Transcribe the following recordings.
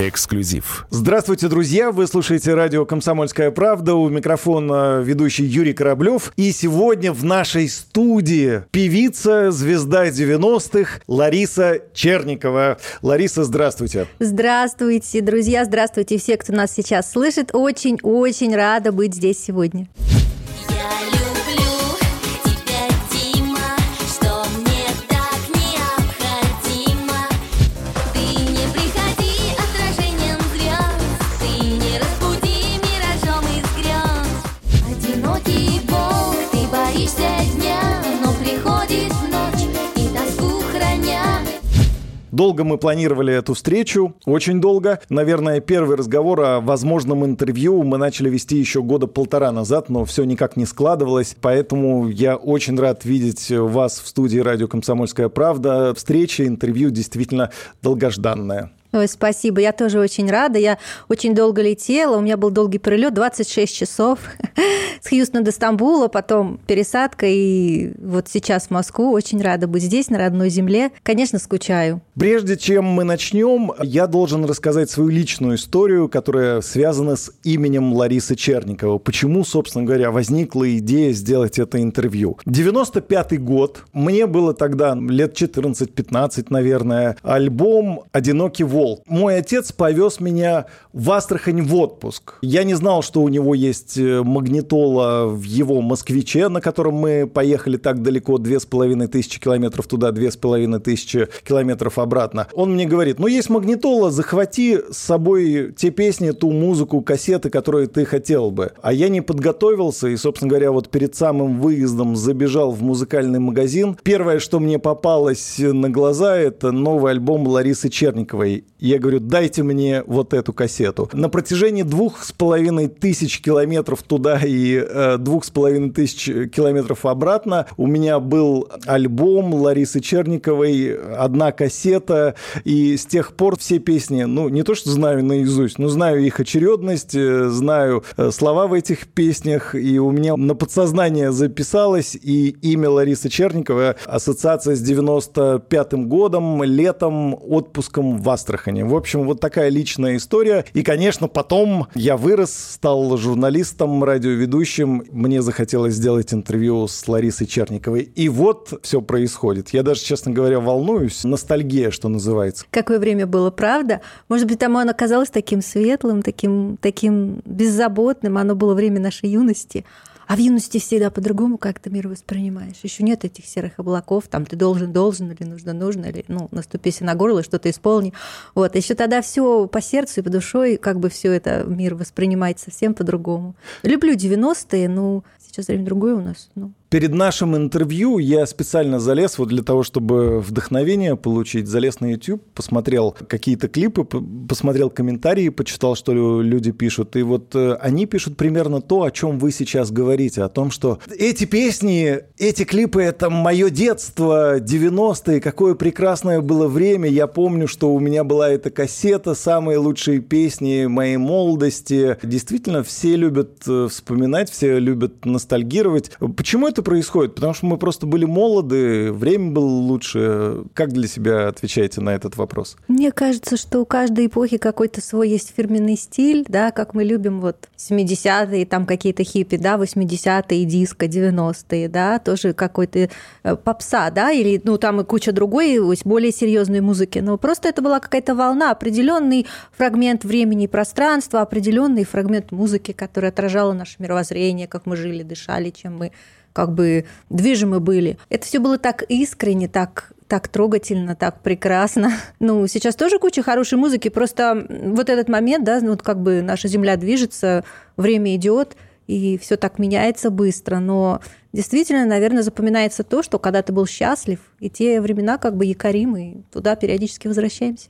Эксклюзив. Здравствуйте, друзья! Вы слушаете радио «Комсомольская правда». У микрофона ведущий Юрий Кораблев. И сегодня в нашей студии певица, звезда 90-х Лариса Черникова. Лариса, здравствуйте. Здравствуйте, друзья, здравствуйте все, кто нас сейчас слышит. Очень-очень рада быть здесь сегодня. Я Долго мы планировали эту встречу, очень долго. Наверное, первый разговор о возможном интервью мы начали вести еще года полтора назад, но все никак не складывалось. Поэтому я очень рад видеть вас в студии радио «Комсомольская правда». Встреча, интервью действительно долгожданная. Ой, спасибо, я тоже очень рада. Я очень долго летела, у меня был долгий перелет, 26 часов с Хьюстона до Стамбула, потом пересадка, и вот сейчас в Москву. Очень рада быть здесь, на родной земле. Конечно, скучаю. Прежде чем мы начнем, я должен рассказать свою личную историю, которая связана с именем Ларисы Черникова. Почему, собственно говоря, возникла идея сделать это интервью. 95-й год. Мне было тогда лет 14-15, наверное. Альбом «Одинокий волк». Мой отец повез меня в Астрахань в отпуск. Я не знал, что у него есть э, магнитола в его «Москвиче», на котором мы поехали так далеко, две с половиной тысячи километров туда, две с половиной тысячи километров обратно. Он мне говорит, ну есть магнитола, захвати с собой те песни, ту музыку, кассеты, которые ты хотел бы. А я не подготовился и, собственно говоря, вот перед самым выездом забежал в музыкальный магазин. Первое, что мне попалось на глаза, это новый альбом Ларисы Черниковой. Я говорю, дайте мне вот эту кассету. На протяжении двух с половиной тысяч километров туда и э, двух с половиной тысяч километров обратно у меня был альбом Ларисы Черниковой, одна кассета, и с тех пор все песни, ну, не то что знаю наизусть, но знаю их очередность, э, знаю э, слова в этих песнях, и у меня на подсознание записалось и имя Ларисы Черниковой, ассоциация с 95-м годом, летом, отпуском в Астрахани. В общем, вот такая личная история. И, конечно, потом я вырос, стал журналистом, радиоведущим. Мне захотелось сделать интервью с Ларисой Черниковой. И вот все происходит. Я даже, честно говоря, волнуюсь. Ностальгия, что называется. Какое время было, правда? Может быть, там оно оказалось таким светлым, таким, таким беззаботным. Оно было время нашей юности. А в юности всегда по-другому как-то мир воспринимаешь. Еще нет этих серых облаков, там ты должен, должен, или нужно, нужно, или ну, наступи себе на горло, что-то исполни. Вот. Еще тогда все по сердцу и по душой, как бы все это мир воспринимает совсем по-другому. Люблю 90-е, ну, сейчас время другое у нас. Ну, Перед нашим интервью я специально залез вот для того, чтобы вдохновение получить. Залез на YouTube, посмотрел какие-то клипы, посмотрел комментарии, почитал, что лю- люди пишут. И вот э, они пишут примерно то, о чем вы сейчас говорите. О том, что эти песни, эти клипы — это мое детство, 90-е, какое прекрасное было время. Я помню, что у меня была эта кассета, самые лучшие песни моей молодости. Действительно, все любят э, вспоминать, все любят ностальгировать. Почему это происходит? Потому что мы просто были молоды, время было лучше. Как для себя отвечаете на этот вопрос? Мне кажется, что у каждой эпохи какой-то свой есть фирменный стиль, да, как мы любим вот 70-е, там какие-то хиппи, да, 80-е, диско, 90-е, да, тоже какой-то э, попса, да, или, ну, там и куча другой, более серьезной музыки, но просто это была какая-то волна, определенный фрагмент времени и пространства, определенный фрагмент музыки, который отражала наше мировоззрение, как мы жили, дышали, чем мы как бы движимы были. Это все было так искренне, так так трогательно, так прекрасно. Ну, сейчас тоже куча хорошей музыки, просто вот этот момент, да, ну, вот как бы наша Земля движется, время идет, и все так меняется быстро, но действительно, наверное, запоминается то, что когда ты был счастлив, и те времена как бы якорим, и туда периодически возвращаемся.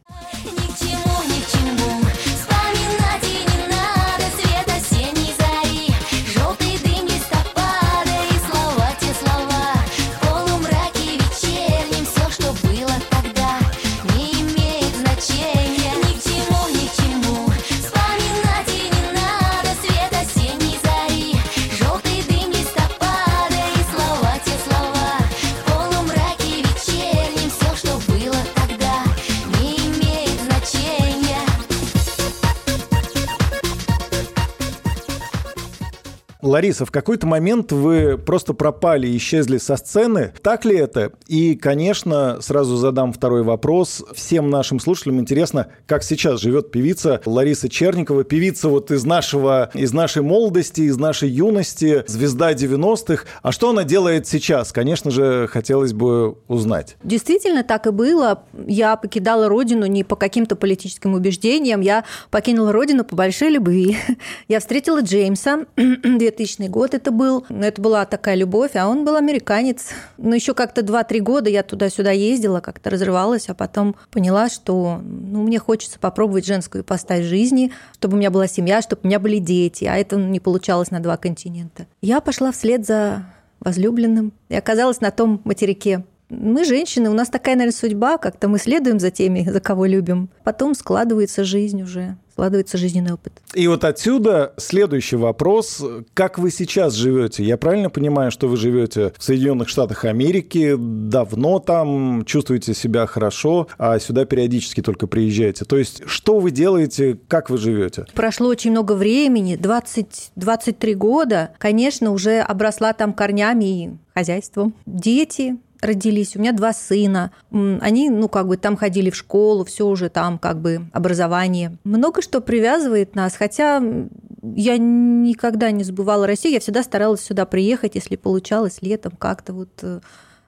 Лариса, в какой-то момент вы просто пропали, исчезли со сцены. Так ли это? И, конечно, сразу задам второй вопрос. Всем нашим слушателям интересно, как сейчас живет певица Лариса Черникова, певица вот из нашего, из нашей молодости, из нашей юности, звезда 90-х. А что она делает сейчас? Конечно же, хотелось бы узнать. Действительно, так и было. Я покидала родину не по каким-то политическим убеждениям, я покинула родину по большой любви. Я встретила Джеймса, 2000 год это был. Это была такая любовь, а он был американец. Но еще как-то 2-3 года я туда-сюда ездила, как-то разрывалась, а потом поняла, что ну, мне хочется попробовать женскую ипостась жизни, чтобы у меня была семья, чтобы у меня были дети, а это не получалось на два континента. Я пошла вслед за возлюбленным и оказалась на том материке. Мы женщины, у нас такая, наверное, судьба, как-то мы следуем за теми, за кого любим. Потом складывается жизнь уже, складывается жизненный опыт. И вот отсюда следующий вопрос. Как вы сейчас живете? Я правильно понимаю, что вы живете в Соединенных Штатах Америки, давно там, чувствуете себя хорошо, а сюда периодически только приезжаете? То есть, что вы делаете, как вы живете? Прошло очень много времени, 20, 23 года. Конечно, уже обросла там корнями и хозяйством. Дети, родились, у меня два сына, они, ну, как бы там ходили в школу, все уже там, как бы, образование. Много что привязывает нас, хотя я никогда не забывала Россию, я всегда старалась сюда приехать, если получалось летом как-то вот э,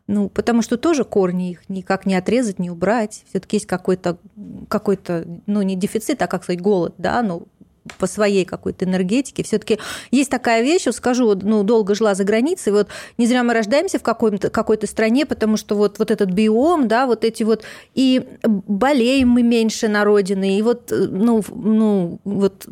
ну, потому что тоже корни их никак не отрезать, не убрать. Все-таки есть какой-то, какой-то, ну, не дефицит, а, как сказать, голод, да, ну, по своей какой-то энергетике. Все-таки есть такая вещь, скажу, ну, долго жила за границей, вот не зря мы рождаемся в какой-то, какой-то стране, потому что вот, вот этот биом, да, вот эти вот, и болеем мы меньше на родине, и вот, э, ну, ну, вот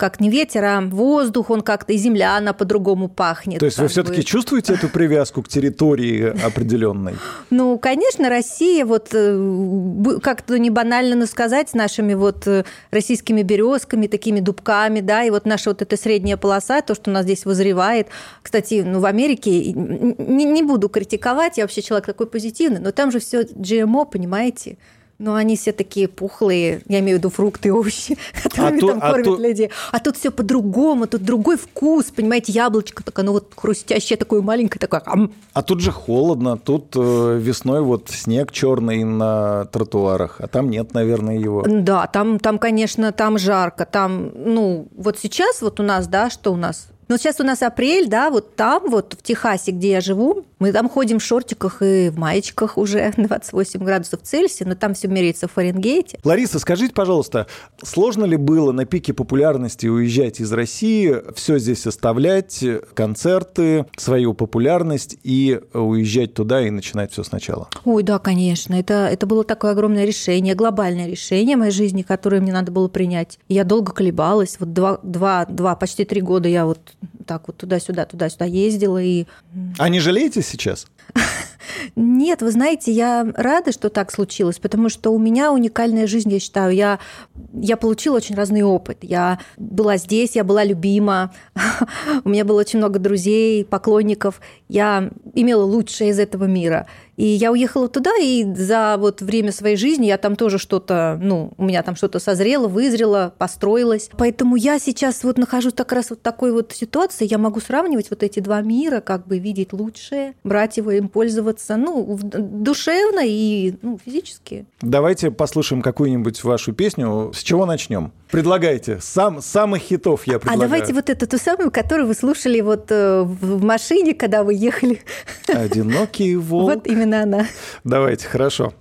как не ветер, а воздух, он как-то, и земля, она по-другому пахнет. То есть вы все-таки чувствуете эту привязку к территории определенной? Ну, конечно, Россия, вот э, как-то не банально но сказать, с нашими вот э, российскими березками, такими дубками, да, и вот наша вот эта средняя полоса, то, что у нас здесь вызревает. Кстати, ну, в Америке, не, не буду критиковать, я вообще человек такой позитивный, но там же все GMO, понимаете? Ну, они все такие пухлые, я имею в виду фрукты и овощи, которыми тут- там а кормят тут- людей. А тут все по-другому, тут другой вкус, понимаете, яблочко, так оно вот хрустящее, такое маленькое, такое. ам, А тут же холодно, тут э, весной вот снег черный на тротуарах, а там нет, наверное, его. Да, там, там, конечно, там жарко. Там, ну, вот сейчас вот у нас, да, что у нас? Ну, сейчас у нас апрель, да, вот там, вот в Техасе, где я живу, мы там ходим в шортиках и в маечках уже 28 градусов Цельсия, но там все меряется в Фаренгейте. Лариса, скажите, пожалуйста, сложно ли было на пике популярности уезжать из России, все здесь оставлять, концерты, свою популярность и уезжать туда и начинать все сначала? Ой, да, конечно. Это, это было такое огромное решение, глобальное решение моей жизни, которое мне надо было принять. Я долго колебалась. Вот два, два, два почти три года я вот так вот туда-сюда, туда-сюда ездила. И А не жалеете сейчас? Нет, вы знаете, я рада, что так случилось, потому что у меня уникальная жизнь, я считаю. Я, я получила очень разный опыт. Я была здесь, я была любима, у меня было очень много друзей, поклонников. Я имела лучшее из этого мира. И я уехала туда, и за вот время своей жизни я там тоже что-то, ну, у меня там что-то созрело, вызрело, построилось. Поэтому я сейчас вот нахожусь как раз вот такой вот ситуации, я могу сравнивать вот эти два мира, как бы видеть лучшее, брать его, им пользоваться, ну, душевно и ну, физически. Давайте послушаем какую-нибудь вашу песню. С чего начнем? Предлагайте. Сам, самых хитов я А предлагаю. давайте вот эту ту самую, которую вы слушали вот э, в в машине, когда вы ехали. Одинокий волк. Вот именно она. Давайте, хорошо.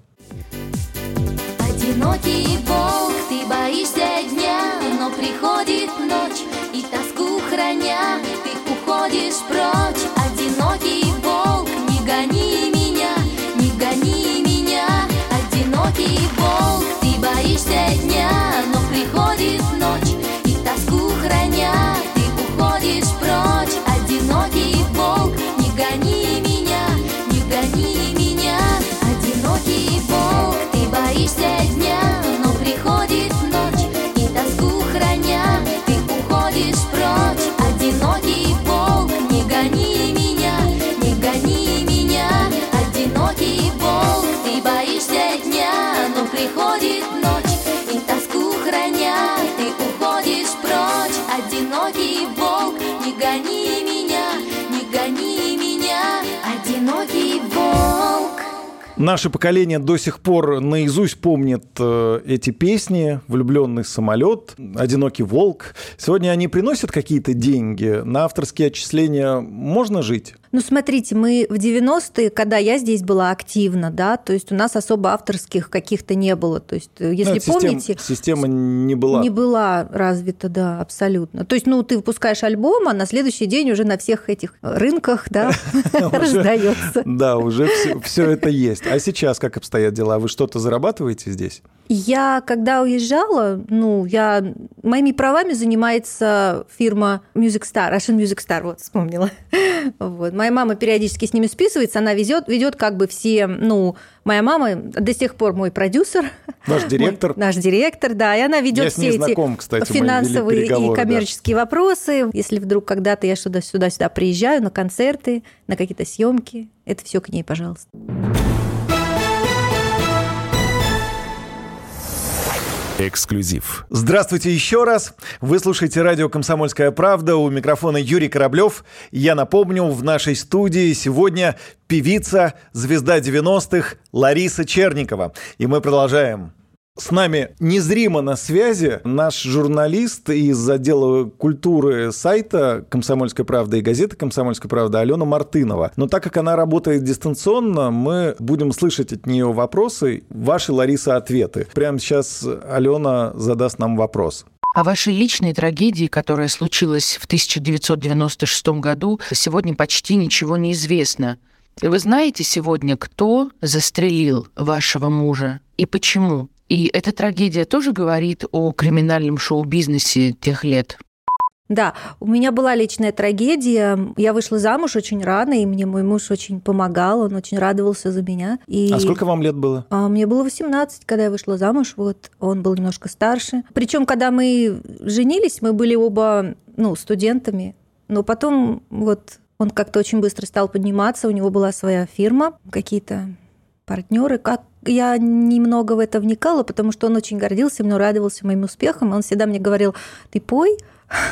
Одинокий волк, ты боишься дня, но приходит ночь, и тоску храня, ты уходишь прочь. Одинокий волк, не гони меня, не гони меня. Одинокий волк, ты боишься дня, но приходит ночь, и Наше поколение до сих пор наизусть помнит э, эти песни «Влюбленный самолет», «Одинокий волк». Сегодня они приносят какие-то деньги. На авторские отчисления можно жить? Ну, смотрите, мы в 90-е, когда я здесь была активна, да, то есть у нас особо авторских каких-то не было. То есть, э, если ну, помните... Система, система не была. Не была развита, да, абсолютно. То есть, ну, ты выпускаешь альбом, а на следующий день уже на всех этих рынках, да, раздается. Да, уже все это есть. А сейчас как обстоят дела? Вы что-то зарабатываете здесь? Я, когда уезжала, ну, я... Моими правами занимается фирма Music Star, Russian Music Star, вот, вспомнила. Вот. Моя мама периодически с ними списывается, она везет, ведет как бы все, ну, моя мама до сих пор мой продюсер. Наш директор. Мой, наш директор, да, и она ведет все знаком, эти кстати, финансовые и коммерческие да. вопросы. Если вдруг когда-то я сюда-сюда приезжаю на концерты, на какие-то съемки, это все к ней, пожалуйста. Эксклюзив. Здравствуйте еще раз. Вы слушаете радио «Комсомольская правда». У микрофона Юрий Кораблев. Я напомню, в нашей студии сегодня певица, звезда 90-х Лариса Черникова. И мы продолжаем с нами незримо на связи наш журналист из отдела культуры сайта «Комсомольская правда» и газеты «Комсомольская правда» Алена Мартынова. Но так как она работает дистанционно, мы будем слышать от нее вопросы, ваши, Лариса, ответы. Прямо сейчас Алена задаст нам вопрос. О вашей личной трагедии, которая случилась в 1996 году, сегодня почти ничего не известно. Вы знаете сегодня, кто застрелил вашего мужа и почему? И эта трагедия тоже говорит о криминальном шоу-бизнесе тех лет. Да, у меня была личная трагедия. Я вышла замуж очень рано, и мне мой муж очень помогал, он очень радовался за меня. И... А сколько вам лет было? А, мне было 18, когда я вышла замуж, вот, он был немножко старше. Причем, когда мы женились, мы были оба, ну, студентами, но потом вот он как-то очень быстро стал подниматься, у него была своя фирма, какие-то партнеры. Как я немного в это вникала, потому что он очень гордился мной, радовался моим успехам. Он всегда мне говорил, ты пой,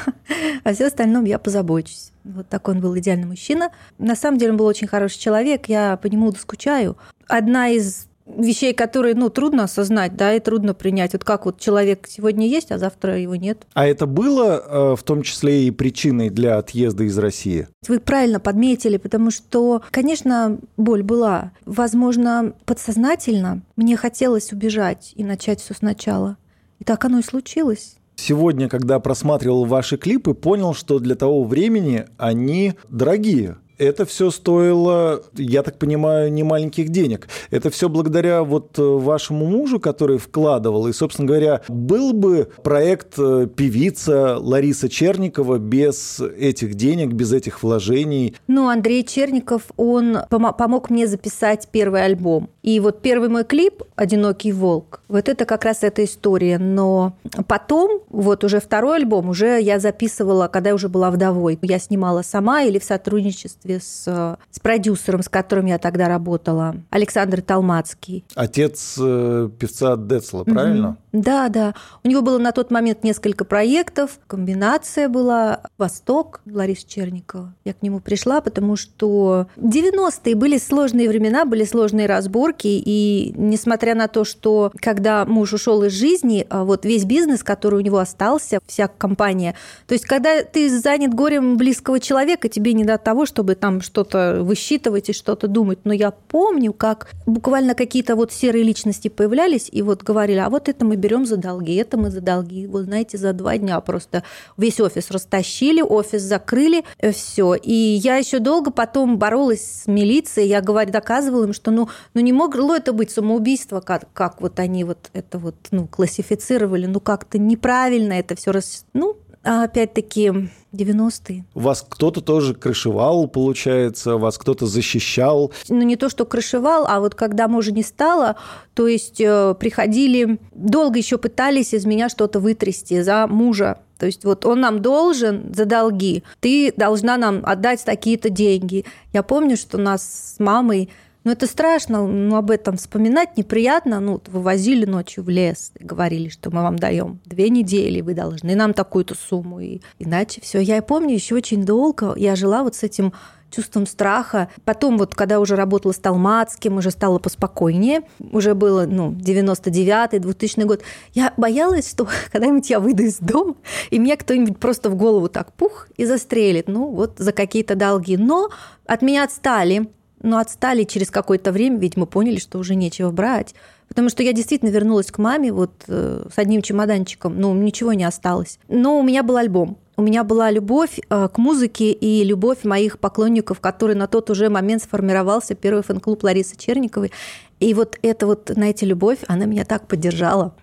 а все остальном я позабочусь. Вот такой он был идеальный мужчина. На самом деле он был очень хороший человек, я по нему скучаю. Одна из вещей, которые, ну, трудно осознать, да, и трудно принять. Вот как вот человек сегодня есть, а завтра его нет. А это было э, в том числе и причиной для отъезда из России? Вы правильно подметили, потому что, конечно, боль была. Возможно, подсознательно мне хотелось убежать и начать все сначала. И так оно и случилось. Сегодня, когда просматривал ваши клипы, понял, что для того времени они дорогие это все стоило, я так понимаю, не маленьких денег. Это все благодаря вот э, вашему мужу, который вкладывал. И, собственно говоря, был бы проект э, певица Лариса Черникова без этих денег, без этих вложений. Ну, Андрей Черников, он помог мне записать первый альбом. И вот первый мой клип «Одинокий волк», вот это как раз эта история. Но потом, вот уже второй альбом, уже я записывала, когда я уже была вдовой. Я снимала сама или в сотрудничестве сотрудничестве с, с продюсером, с которым я тогда работала, Александр Талмацкий. Отец э, певца Децла, правильно? Угу. Да, да. У него было на тот момент несколько проектов. Комбинация была «Восток» Лариса Черникова. Я к нему пришла, потому что 90-е были сложные времена, были сложные разборки. И несмотря на то, что когда муж ушел из жизни, а вот весь бизнес, который у него остался, вся компания, то есть когда ты занят горем близкого человека, тебе не до того, чтобы там что-то высчитывать и что-то думать. Но я помню, как буквально какие-то вот серые личности появлялись и вот говорили, а вот это мы берем за долги, это мы за долги. Вы знаете, за два дня просто весь офис растащили, офис закрыли, э, все. И я еще долго потом боролась с милицией, я говорю, доказывала им, что ну, ну не могло это быть самоубийство, как, как вот они вот это вот ну, классифицировали, ну как-то неправильно это все раз... Ну, а опять-таки 90-е. Вас кто-то тоже крышевал, получается, вас кто-то защищал? Ну, не то, что крышевал, а вот когда мужа не стало, то есть э, приходили, долго еще пытались из меня что-то вытрясти за мужа. То есть вот он нам должен за долги, ты должна нам отдать такие-то деньги. Я помню, что нас с мамой ну, это страшно, ну, об этом вспоминать неприятно. Ну, вывозили ночью в лес говорили, что мы вам даем две недели, вы должны нам такую-то сумму. И иначе все. Я помню еще очень долго, я жила вот с этим чувством страха. Потом вот, когда уже работала с Талмацким, уже стало поспокойнее, уже было, ну, 99-й, 2000 год, я боялась, что когда-нибудь я выйду из дома, и мне кто-нибудь просто в голову так пух и застрелит, ну, вот за какие-то долги. Но от меня отстали, но отстали через какое-то время, ведь мы поняли, что уже нечего брать. Потому что я действительно вернулась к маме вот э, с одним чемоданчиком, ну, ничего не осталось. Но у меня был альбом. У меня была любовь э, к музыке и любовь моих поклонников, который на тот уже момент сформировался, первый фэн-клуб Ларисы Черниковой. И вот эта вот, знаете, любовь, она меня так поддержала.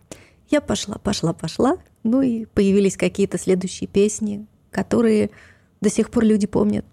Я пошла, пошла, пошла. Ну и появились какие-то следующие песни, которые до сих пор люди помнят.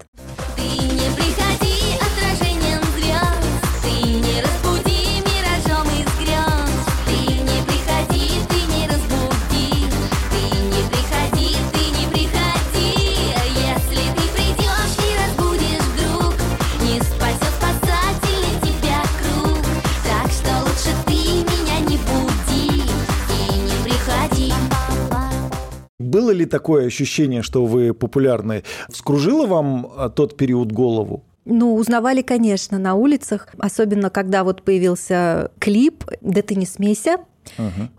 Было ли такое ощущение, что вы популярны? Вскружило вам а, тот период голову? Ну, узнавали, конечно, на улицах, особенно когда вот появился клип «Да ты не смейся»,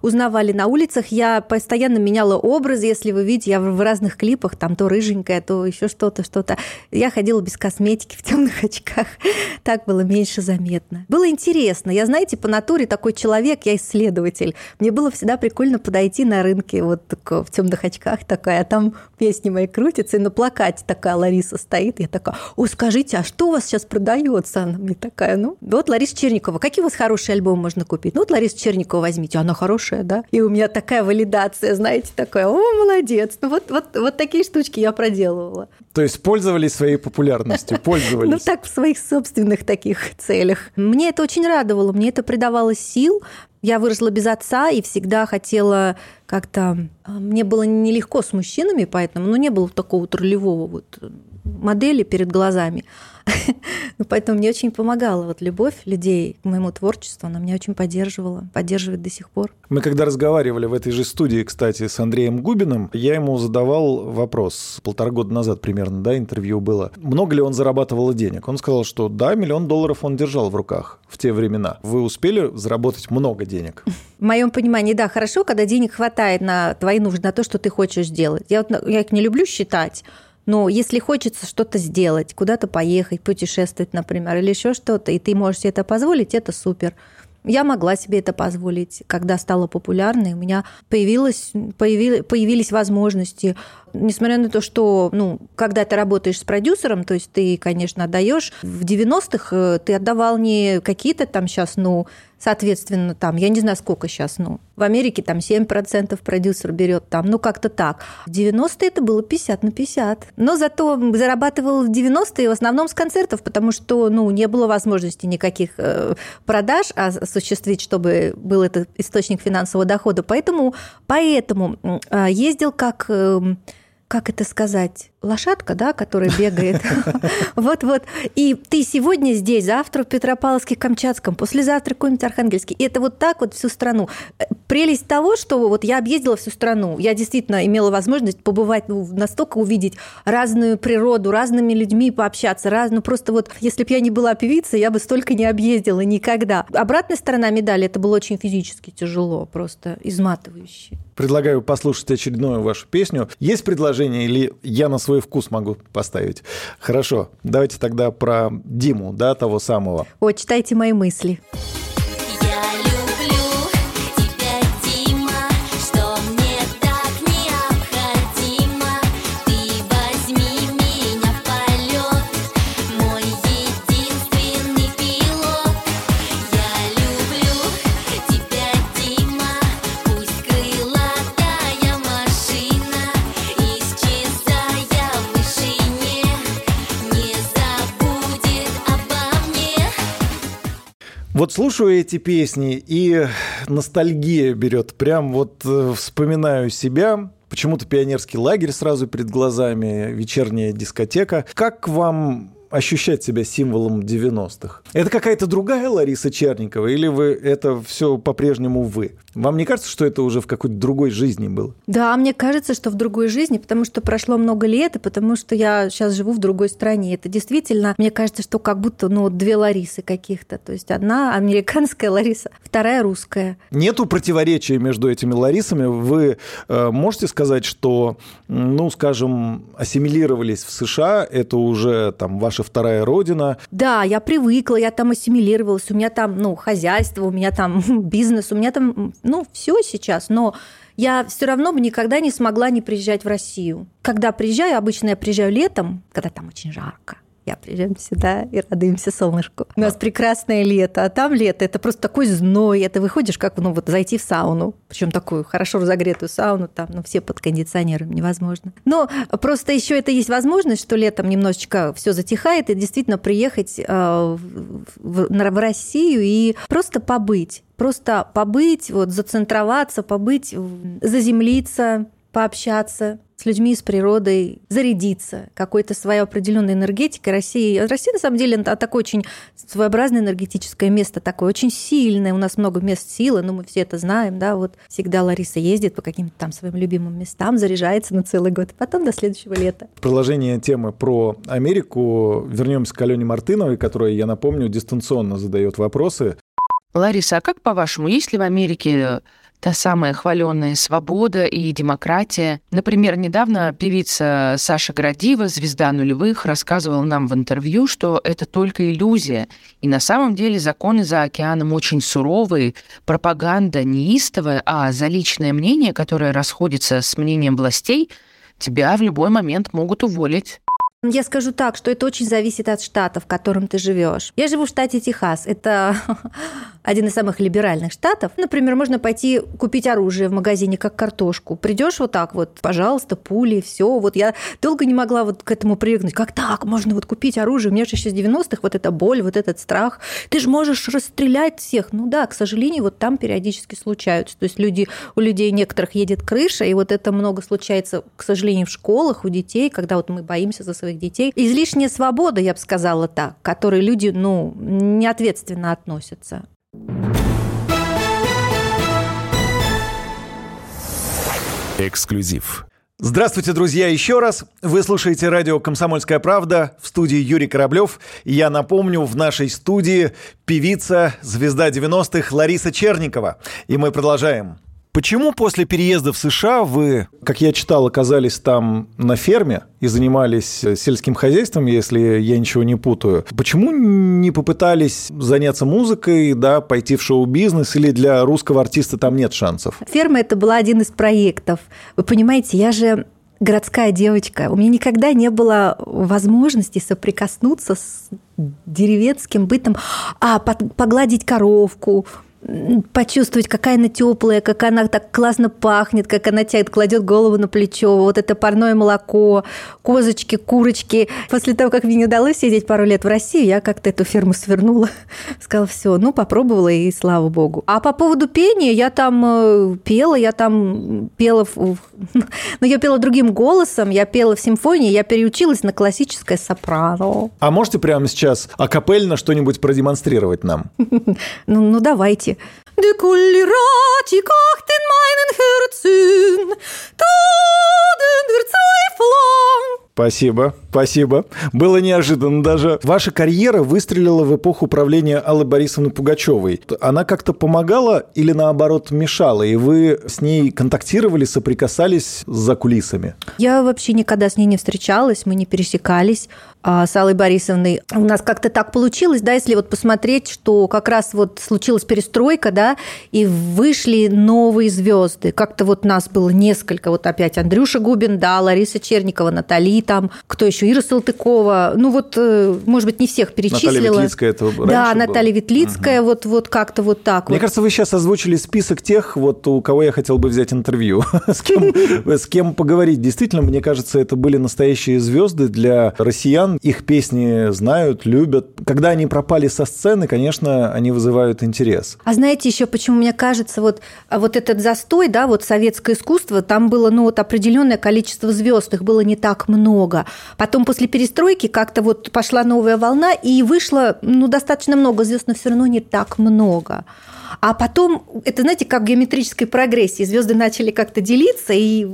Узнавали на улицах. Я постоянно меняла образ, если вы видите, я в разных клипах, там то рыженькая, то еще что-то, что-то. Я ходила без косметики в темных очках. Так было меньше заметно. Было интересно. Я, знаете, по натуре такой человек, я исследователь. Мне было всегда прикольно подойти на рынке вот в темных очках такая, а там песни мои крутятся, и на плакате такая Лариса стоит. Я такая, о, скажите, а что у вас сейчас продается? Она мне такая, ну, вот Лариса Черникова. Какие у вас хорошие альбомы можно купить? Ну, вот Лариса Черникова возьмите, она хорошая, да? И у меня такая валидация, знаете, такая, о, молодец. Ну, вот, вот, вот такие штучки я проделывала. То есть пользовались своей популярностью, пользовались. Ну, так, в своих собственных таких целях. Мне это очень радовало, мне это придавало сил. Я выросла без отца и всегда хотела как-то... а, Мне было нелегко с мужчинами, поэтому, ну, не было такого вот ролевого вот модели перед глазами. Ну, Поэтому мне очень помогала вот любовь людей к моему творчеству, она меня очень поддерживала, поддерживает до сих пор. Мы когда разговаривали в этой же студии, кстати, с Андреем Губиным, я ему задавал вопрос, полтора года назад примерно, да, интервью было, много ли он зарабатывал денег. Он сказал, что да, миллион долларов он держал в руках в те времена. Вы успели заработать много денег? В моем понимании, да, хорошо, когда денег хватает на твои нужды, на то, что ты хочешь сделать. Я, вот, я их не люблю считать, но если хочется что-то сделать, куда-то поехать, путешествовать, например, или еще что-то, и ты можешь себе это позволить, это супер. Я могла себе это позволить, когда стала популярной. У меня появилось, появи- появились возможности. Несмотря на то, что, ну, когда ты работаешь с продюсером, то есть ты, конечно, отдаешь. В 90-х э, ты отдавал не какие-то там сейчас, ну, соответственно, там, я не знаю, сколько сейчас, ну, в Америке там 7% продюсер берет там, ну, как-то так. В 90-е это было 50 на 50. Но зато зарабатывал в 90-е в основном с концертов, потому что, ну, не было возможности никаких э, продаж осуществить, чтобы был этот источник финансового дохода. Поэтому, поэтому э, ездил как... э, как это сказать, лошадка, да, которая бегает. Вот-вот. И ты сегодня здесь, завтра в Петропавловске, Камчатском, послезавтра какой-нибудь Архангельске. И это вот так вот всю страну. Э, Прелесть того, что вот я объездила всю страну. Я действительно имела возможность побывать, ну, настолько увидеть разную природу, разными людьми пообщаться, раз, ну, просто вот, если бы я не была певицей, я бы столько не объездила никогда. Обратная сторона медали, это было очень физически тяжело, просто изматывающе. Предлагаю послушать очередную вашу песню. Есть предложение или я на свой вкус могу поставить? Хорошо, давайте тогда про Диму, да, того самого. О, читайте мои мысли. Я Вот слушаю эти песни, и ностальгия берет. Прям вот э, вспоминаю себя. Почему-то пионерский лагерь сразу перед глазами, вечерняя дискотека. Как вам ощущать себя символом 90-х? Это какая-то другая Лариса Черникова или вы это все по-прежнему вы? Вам не кажется, что это уже в какой-то другой жизни было? Да, мне кажется, что в другой жизни, потому что прошло много лет, и потому что я сейчас живу в другой стране. Это действительно, мне кажется, что как будто ну, две Ларисы каких-то. То есть одна американская Лариса, вторая русская. Нету противоречия между этими Ларисами. Вы э, можете сказать, что, ну, скажем, ассимилировались в США, это уже там ваша вторая родина? Да, я привыкла, я там ассимилировалась, у меня там, ну, хозяйство, у меня там бизнес, у меня там ну, все сейчас, но я все равно бы никогда не смогла не приезжать в Россию. Когда приезжаю, обычно я приезжаю летом, когда там очень жарко. Я приезжаем сюда и радуемся солнышку. У нас прекрасное лето, а там лето это просто такой зной. Это выходишь, как ну, вот зайти в сауну. Причем такую хорошо разогретую сауну, там, ну, все под кондиционером невозможно. Но просто еще это есть возможность, что летом немножечко все затихает, и действительно приехать э, в, в, в Россию и просто побыть просто побыть, вот, зацентроваться, побыть, заземлиться, пообщаться с людьми, с природой, зарядиться какой-то своей определенной энергетикой. Россия, Россия на самом деле это такое очень своеобразное энергетическое место, такое очень сильное. У нас много мест силы, но мы все это знаем, да, вот всегда Лариса ездит по каким-то там своим любимым местам, заряжается на целый год, потом до следующего лета. Продолжение темы про Америку. Вернемся к Алене Мартыновой, которая, я напомню, дистанционно задает вопросы. Лариса, а как по-вашему, есть ли в Америке та самая хваленная свобода и демократия. Например, недавно певица Саша Градива, звезда нулевых, рассказывала нам в интервью, что это только иллюзия. И на самом деле законы за океаном очень суровые, пропаганда неистовая, а за личное мнение, которое расходится с мнением властей, тебя в любой момент могут уволить. Я скажу так, что это очень зависит от штата, в котором ты живешь. Я живу в штате Техас. Это один из самых либеральных штатов. Например, можно пойти купить оружие в магазине, как картошку. Придешь вот так вот, пожалуйста, пули, все. Вот я долго не могла вот к этому привыкнуть. Как так? Можно вот купить оружие? У меня же еще с 90-х вот эта боль, вот этот страх. Ты же можешь расстрелять всех. Ну да, к сожалению, вот там периодически случаются. То есть люди, у людей некоторых едет крыша, и вот это много случается, к сожалению, в школах у детей, когда вот мы боимся за своих своих детей. Излишняя свобода, я бы сказала так, к которой люди, ну, неответственно относятся. Эксклюзив. Здравствуйте, друзья, еще раз. Вы слушаете радио «Комсомольская правда» в студии Юрий Кораблев. Я напомню, в нашей студии певица, звезда 90-х Лариса Черникова. И мы продолжаем. Почему после переезда в США вы, как я читал, оказались там на ферме и занимались э, сельским хозяйством, если я ничего не путаю? Почему не попытались заняться музыкой, да, пойти в шоу-бизнес или для русского артиста там нет шансов? Ферма это была один из проектов. Вы понимаете, я же городская девочка. У меня никогда не было возможности соприкоснуться с деревенским бытом, а погладить коровку, почувствовать, какая она теплая, как она так классно пахнет, как она тянет, кладет голову на плечо, вот это парное молоко, козочки, курочки. После того, как мне не удалось сидеть пару лет в России, я как-то эту ферму свернула, сказала, все, ну, попробовала, и слава богу. А по поводу пения, я там э, пела, я там пела, в... ну, я пела другим голосом, я пела в симфонии, я переучилась на классическое сопрано. А можете прямо сейчас акапельно что-нибудь продемонстрировать нам? ну, ну, давайте. Du kullerati kachten meinen Herzen, Taden der Zweiflung. Спасибо, спасибо. Было неожиданно даже. Ваша карьера выстрелила в эпоху правления Аллы Борисовны Пугачевой. Она как-то помогала или наоборот мешала? И вы с ней контактировали, соприкасались за кулисами? Я вообще никогда с ней не встречалась, мы не пересекались с Аллой Борисовной. У нас как-то так получилось, да, если вот посмотреть, что как раз вот случилась перестройка, да, и вышли новые звезды. Как-то вот нас было несколько, вот опять Андрюша Губин, да, Лариса Черникова, Натали там, кто еще, Ира Салтыкова, ну вот, э, может быть, не всех перечислила. Наталья Ветлицкая это Да, Наталья Ветлицкая, угу. вот, вот как-то вот так Мне вот. кажется, вы сейчас озвучили список тех, вот у кого я хотел бы взять интервью, с кем, с кем поговорить. Действительно, мне кажется, это были настоящие звезды для россиян. Их песни знают, любят. Когда они пропали со сцены, конечно, они вызывают интерес. А знаете еще, почему мне кажется, вот, а вот этот застой, да, вот советское искусство, там было, ну, вот определенное количество звезд, их было не так много. Потом после перестройки как-то вот пошла новая волна, и вышло ну, достаточно много звезд, но все равно не так много. А потом, это, знаете, как в геометрической прогрессии, звезды начали как-то делиться, и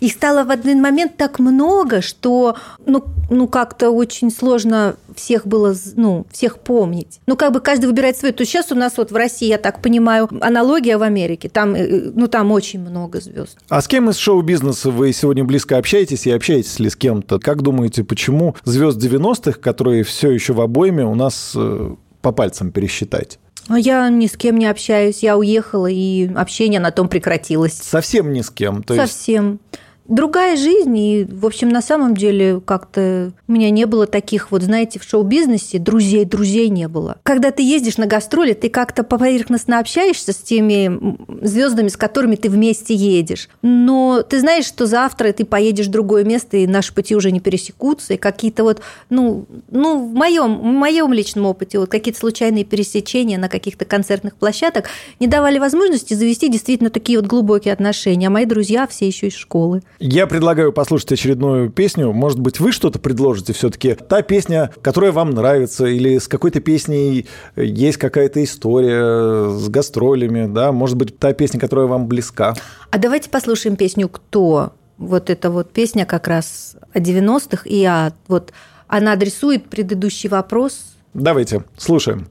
их стало в один момент так много, что ну, ну как-то очень сложно всех было, ну, всех помнить. Ну, как бы каждый выбирает свой. То сейчас у нас вот в России, я так понимаю, аналогия в Америке. Там, э, ну, там очень много звезд. А с кем из шоу-бизнеса вы сегодня близко общаетесь и общаетесь ли с кем-то? Как думаете, почему звезд 90-х, которые все еще в обойме, у нас э, по пальцам пересчитать? Я ни с кем не общаюсь, я уехала, и общение на том прекратилось. Совсем ни с кем? То Совсем. Есть другая жизнь, и, в общем, на самом деле как-то у меня не было таких вот, знаете, в шоу-бизнесе друзей, друзей не было. Когда ты ездишь на гастроли, ты как-то поверхностно общаешься с теми звездами, с которыми ты вместе едешь. Но ты знаешь, что завтра ты поедешь в другое место, и наши пути уже не пересекутся, и какие-то вот, ну, ну в моем, в моем личном опыте, вот какие-то случайные пересечения на каких-то концертных площадках не давали возможности завести действительно такие вот глубокие отношения. А мои друзья все еще из школы. Я предлагаю послушать очередную песню. Может быть, вы что-то предложите все-таки? Та песня, которая вам нравится, или с какой-то песней есть какая-то история с гастролями, да? Может быть, та песня, которая вам близка? А давайте послушаем песню «Кто?». Вот эта вот песня как раз о 90-х, и о, вот она адресует предыдущий вопрос. Давайте, слушаем.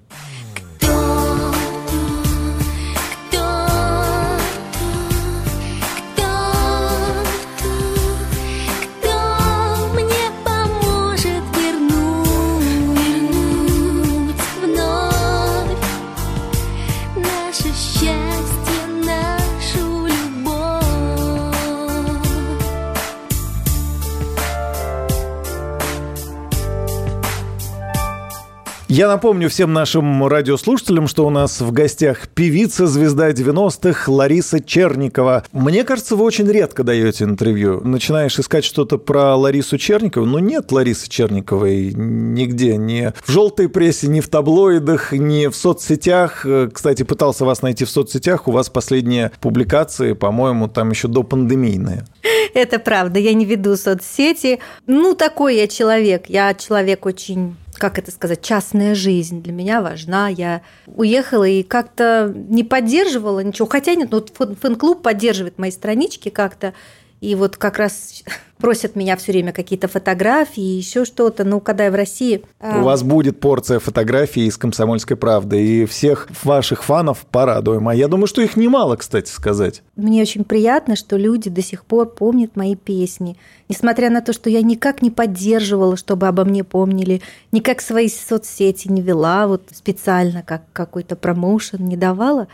Я напомню всем нашим радиослушателям, что у нас в гостях певица, звезда 90-х Лариса Черникова. Мне кажется, вы очень редко даете интервью. Начинаешь искать что-то про Ларису Черникову, но нет Ларисы Черниковой нигде, ни в желтой прессе, ни в таблоидах, ни в соцсетях. Кстати, пытался вас найти в соцсетях, у вас последние публикации, по-моему, там еще до пандемийные. Это правда, я не веду соцсети. Ну, такой я человек. Я человек очень как это сказать, частная жизнь для меня важна. Я уехала и как-то не поддерживала ничего. Хотя нет, ну, вот фэн-клуб поддерживает мои странички как-то. И вот как раз просят меня все время какие-то фотографии, еще что-то. Ну, когда я в России... А, У вас будет порция фотографий из «Комсомольской правды», и всех ваших фанов порадуем. А я думаю, что их немало, кстати сказать. Мне очень приятно, что люди до сих пор помнят мои песни. Несмотря на то, что я никак не поддерживала, чтобы обо мне помнили, никак свои соцсети не вела, вот специально как какой-то промоушен не давала,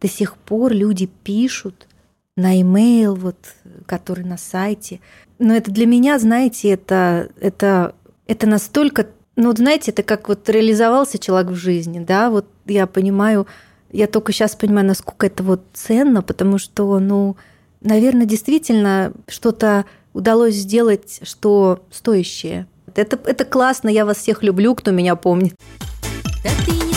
до сих пор люди пишут на имейл, вот, который на сайте, но это для меня, знаете, это, это, это настолько... Ну, знаете, это как вот реализовался человек в жизни, да, вот я понимаю, я только сейчас понимаю, насколько это вот ценно, потому что, ну, наверное, действительно что-то удалось сделать, что стоящее. Это, это классно, я вас всех люблю, кто меня помнит. Да ты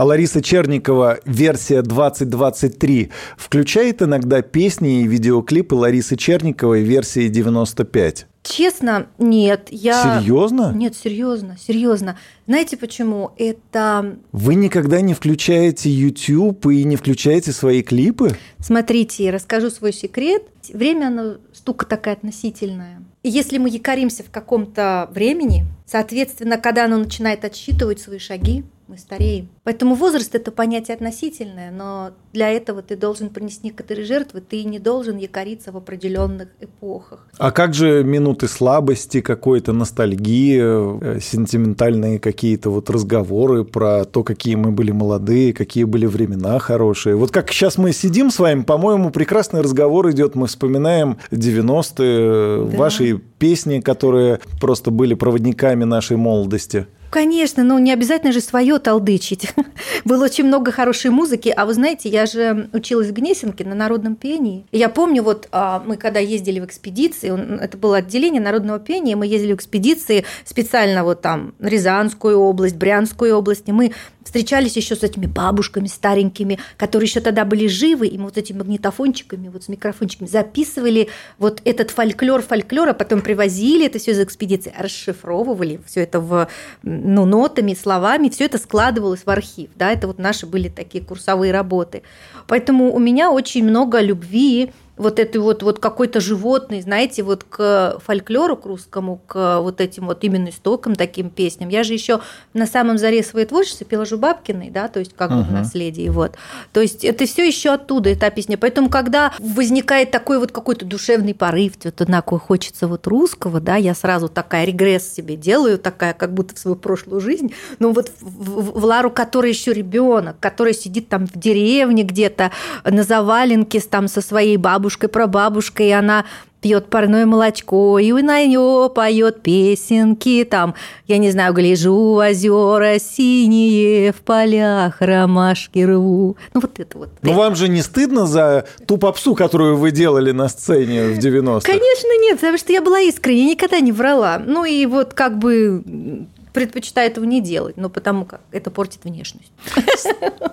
А Лариса Черникова версия 2023 включает иногда песни и видеоклипы Ларисы Черниковой версии 95? Честно, нет. Я... Серьезно? Нет, серьезно, серьезно. Знаете почему? Это... Вы никогда не включаете YouTube и не включаете свои клипы? Смотрите, расскажу свой секрет. Время, оно штука такая относительная. И если мы якоримся в каком-то времени, соответственно, когда оно начинает отсчитывать свои шаги, мы стареем. Поэтому возраст это понятие относительное, но для этого ты должен принести некоторые жертвы, ты не должен якориться в определенных эпохах. А как же минуты слабости, какой-то ностальгии, э, сентиментальные какие-то вот разговоры про то, какие мы были молодые, какие были времена хорошие. Вот как сейчас мы сидим с вами, по-моему, прекрасный разговор идет, мы вспоминаем 90-е, да. ваши песни, которые просто были проводниками нашей молодости. Конечно, но не обязательно же свое толдычить. Было очень много хорошей музыки. А вы знаете, я же училась в Гнесинке на народном пении. Я помню, вот а, мы когда ездили в экспедиции, это было отделение народного пения, мы ездили в экспедиции специально вот там Рязанскую область, Брянскую область, и мы встречались еще с этими бабушками старенькими, которые еще тогда были живы, и мы вот этими магнитофончиками, вот с микрофончиками записывали вот этот фольклор, фольклор, а потом привозили это все из экспедиции, расшифровывали все это в, ну, нотами, словами, все это складывалось в архив, да, это вот наши были такие курсовые работы. Поэтому у меня очень много любви вот этой вот, вот какой-то животный, знаете, вот к фольклору, к русскому, к вот этим вот именно истокам таким песням. Я же еще на самом заре своей творчества пела Жубабкиной, да, то есть как uh-huh. в наследии, вот. То есть это все еще оттуда, эта песня. Поэтому, когда возникает такой вот какой-то душевный порыв, вот однако хочется вот русского, да, я сразу такая регресс себе делаю, такая, как будто в свою прошлую жизнь, но вот в, в, в Лару, которая еще ребенок, который сидит там в деревне где-то на заваленке там со своей бабушкой, бабушкой, прабабушкой, и она пьет парное молочко, и на нее поет песенки, там, я не знаю, гляжу в озера синие, в полях ромашки рву. Ну, вот это вот. Ну, вам же не стыдно за ту попсу, которую вы делали на сцене в 90-х? Конечно, нет, потому что я была искренне, никогда не врала. Ну, и вот как бы предпочитаю этого не делать, но потому как это портит внешность.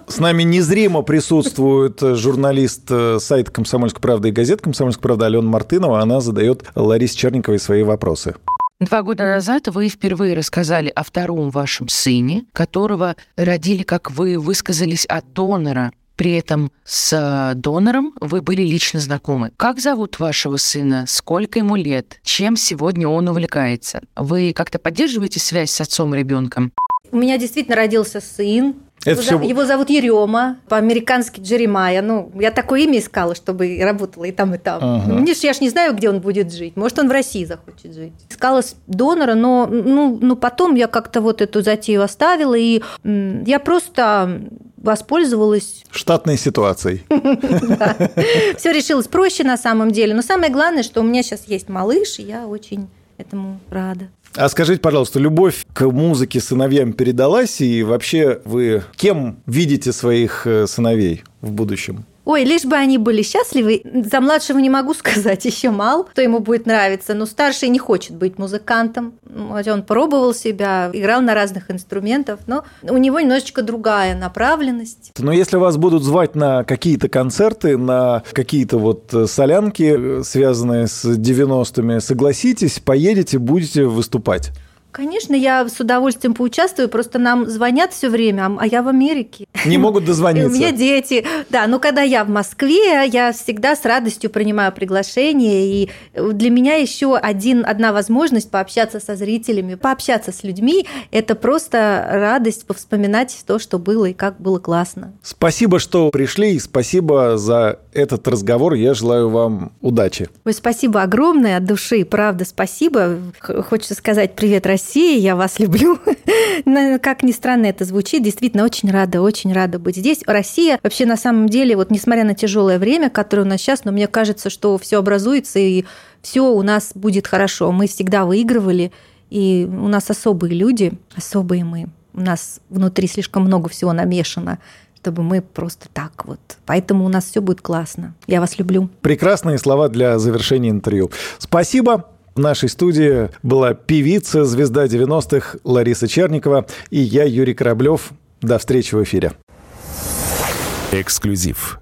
С нами незримо присутствует журналист э, сайта «Комсомольская правда» и газет «Комсомольская правда» Алена Мартынова. Она задает Ларисе Черниковой свои вопросы. Два года назад вы впервые рассказали о втором вашем сыне, которого родили, как вы высказались, от донора при этом с э, донором вы были лично знакомы. Как зовут вашего сына? Сколько ему лет? Чем сегодня он увлекается? Вы как-то поддерживаете связь с отцом и ребенком? У меня действительно родился сын, это его, все... его зовут Ерема, по-американски Джеремая. Ну, я такое имя искала, чтобы работала и там, и там. Ага. Ну, я ж не знаю, где он будет жить. Может, он в России захочет жить. Искала донора, но ну, ну, потом я как-то вот эту затею оставила, и я просто воспользовалась... Штатной ситуацией. Все решилось проще на самом деле. Но самое главное, что у меня сейчас есть малыш, и я очень этому рада. А скажите, пожалуйста, любовь к музыке сыновьям передалась, и вообще вы кем видите своих э, сыновей в будущем? Ой, лишь бы они были счастливы. За младшего не могу сказать, еще мал, кто ему будет нравиться. Но старший не хочет быть музыкантом. Он пробовал себя, играл на разных инструментах, но у него немножечко другая направленность. Но если вас будут звать на какие-то концерты, на какие-то вот э, солянки, э, связанные с 90-ми, согласитесь, поедете, будете выступать? Конечно, я с удовольствием поучаствую, просто нам звонят все время, а я в Америке. Не могут дозвониться. У меня дети. Да, но когда я в Москве, я всегда с радостью принимаю приглашение, и для меня еще один, одна возможность пообщаться со зрителями, пообщаться с людьми, это просто радость повспоминать то, что было и как было классно. Спасибо, что пришли, и спасибо за этот разговор. Я желаю вам удачи. Ой, спасибо огромное от души, правда, спасибо. Хочется сказать привет, Россия Россия, я вас люблю. как ни странно это звучит, действительно очень рада, очень рада быть здесь. Россия вообще на самом деле, вот несмотря на тяжелое время, которое у нас сейчас, но мне кажется, что все образуется и все у нас будет хорошо. Мы всегда выигрывали, и у нас особые люди, особые мы. У нас внутри слишком много всего намешано чтобы мы просто так вот. Поэтому у нас все будет классно. Я вас люблю. Прекрасные слова для завершения интервью. Спасибо. В нашей студии была певица, звезда 90-х Лариса Черникова и я, Юрий Кораблев. До встречи в эфире. Эксклюзив.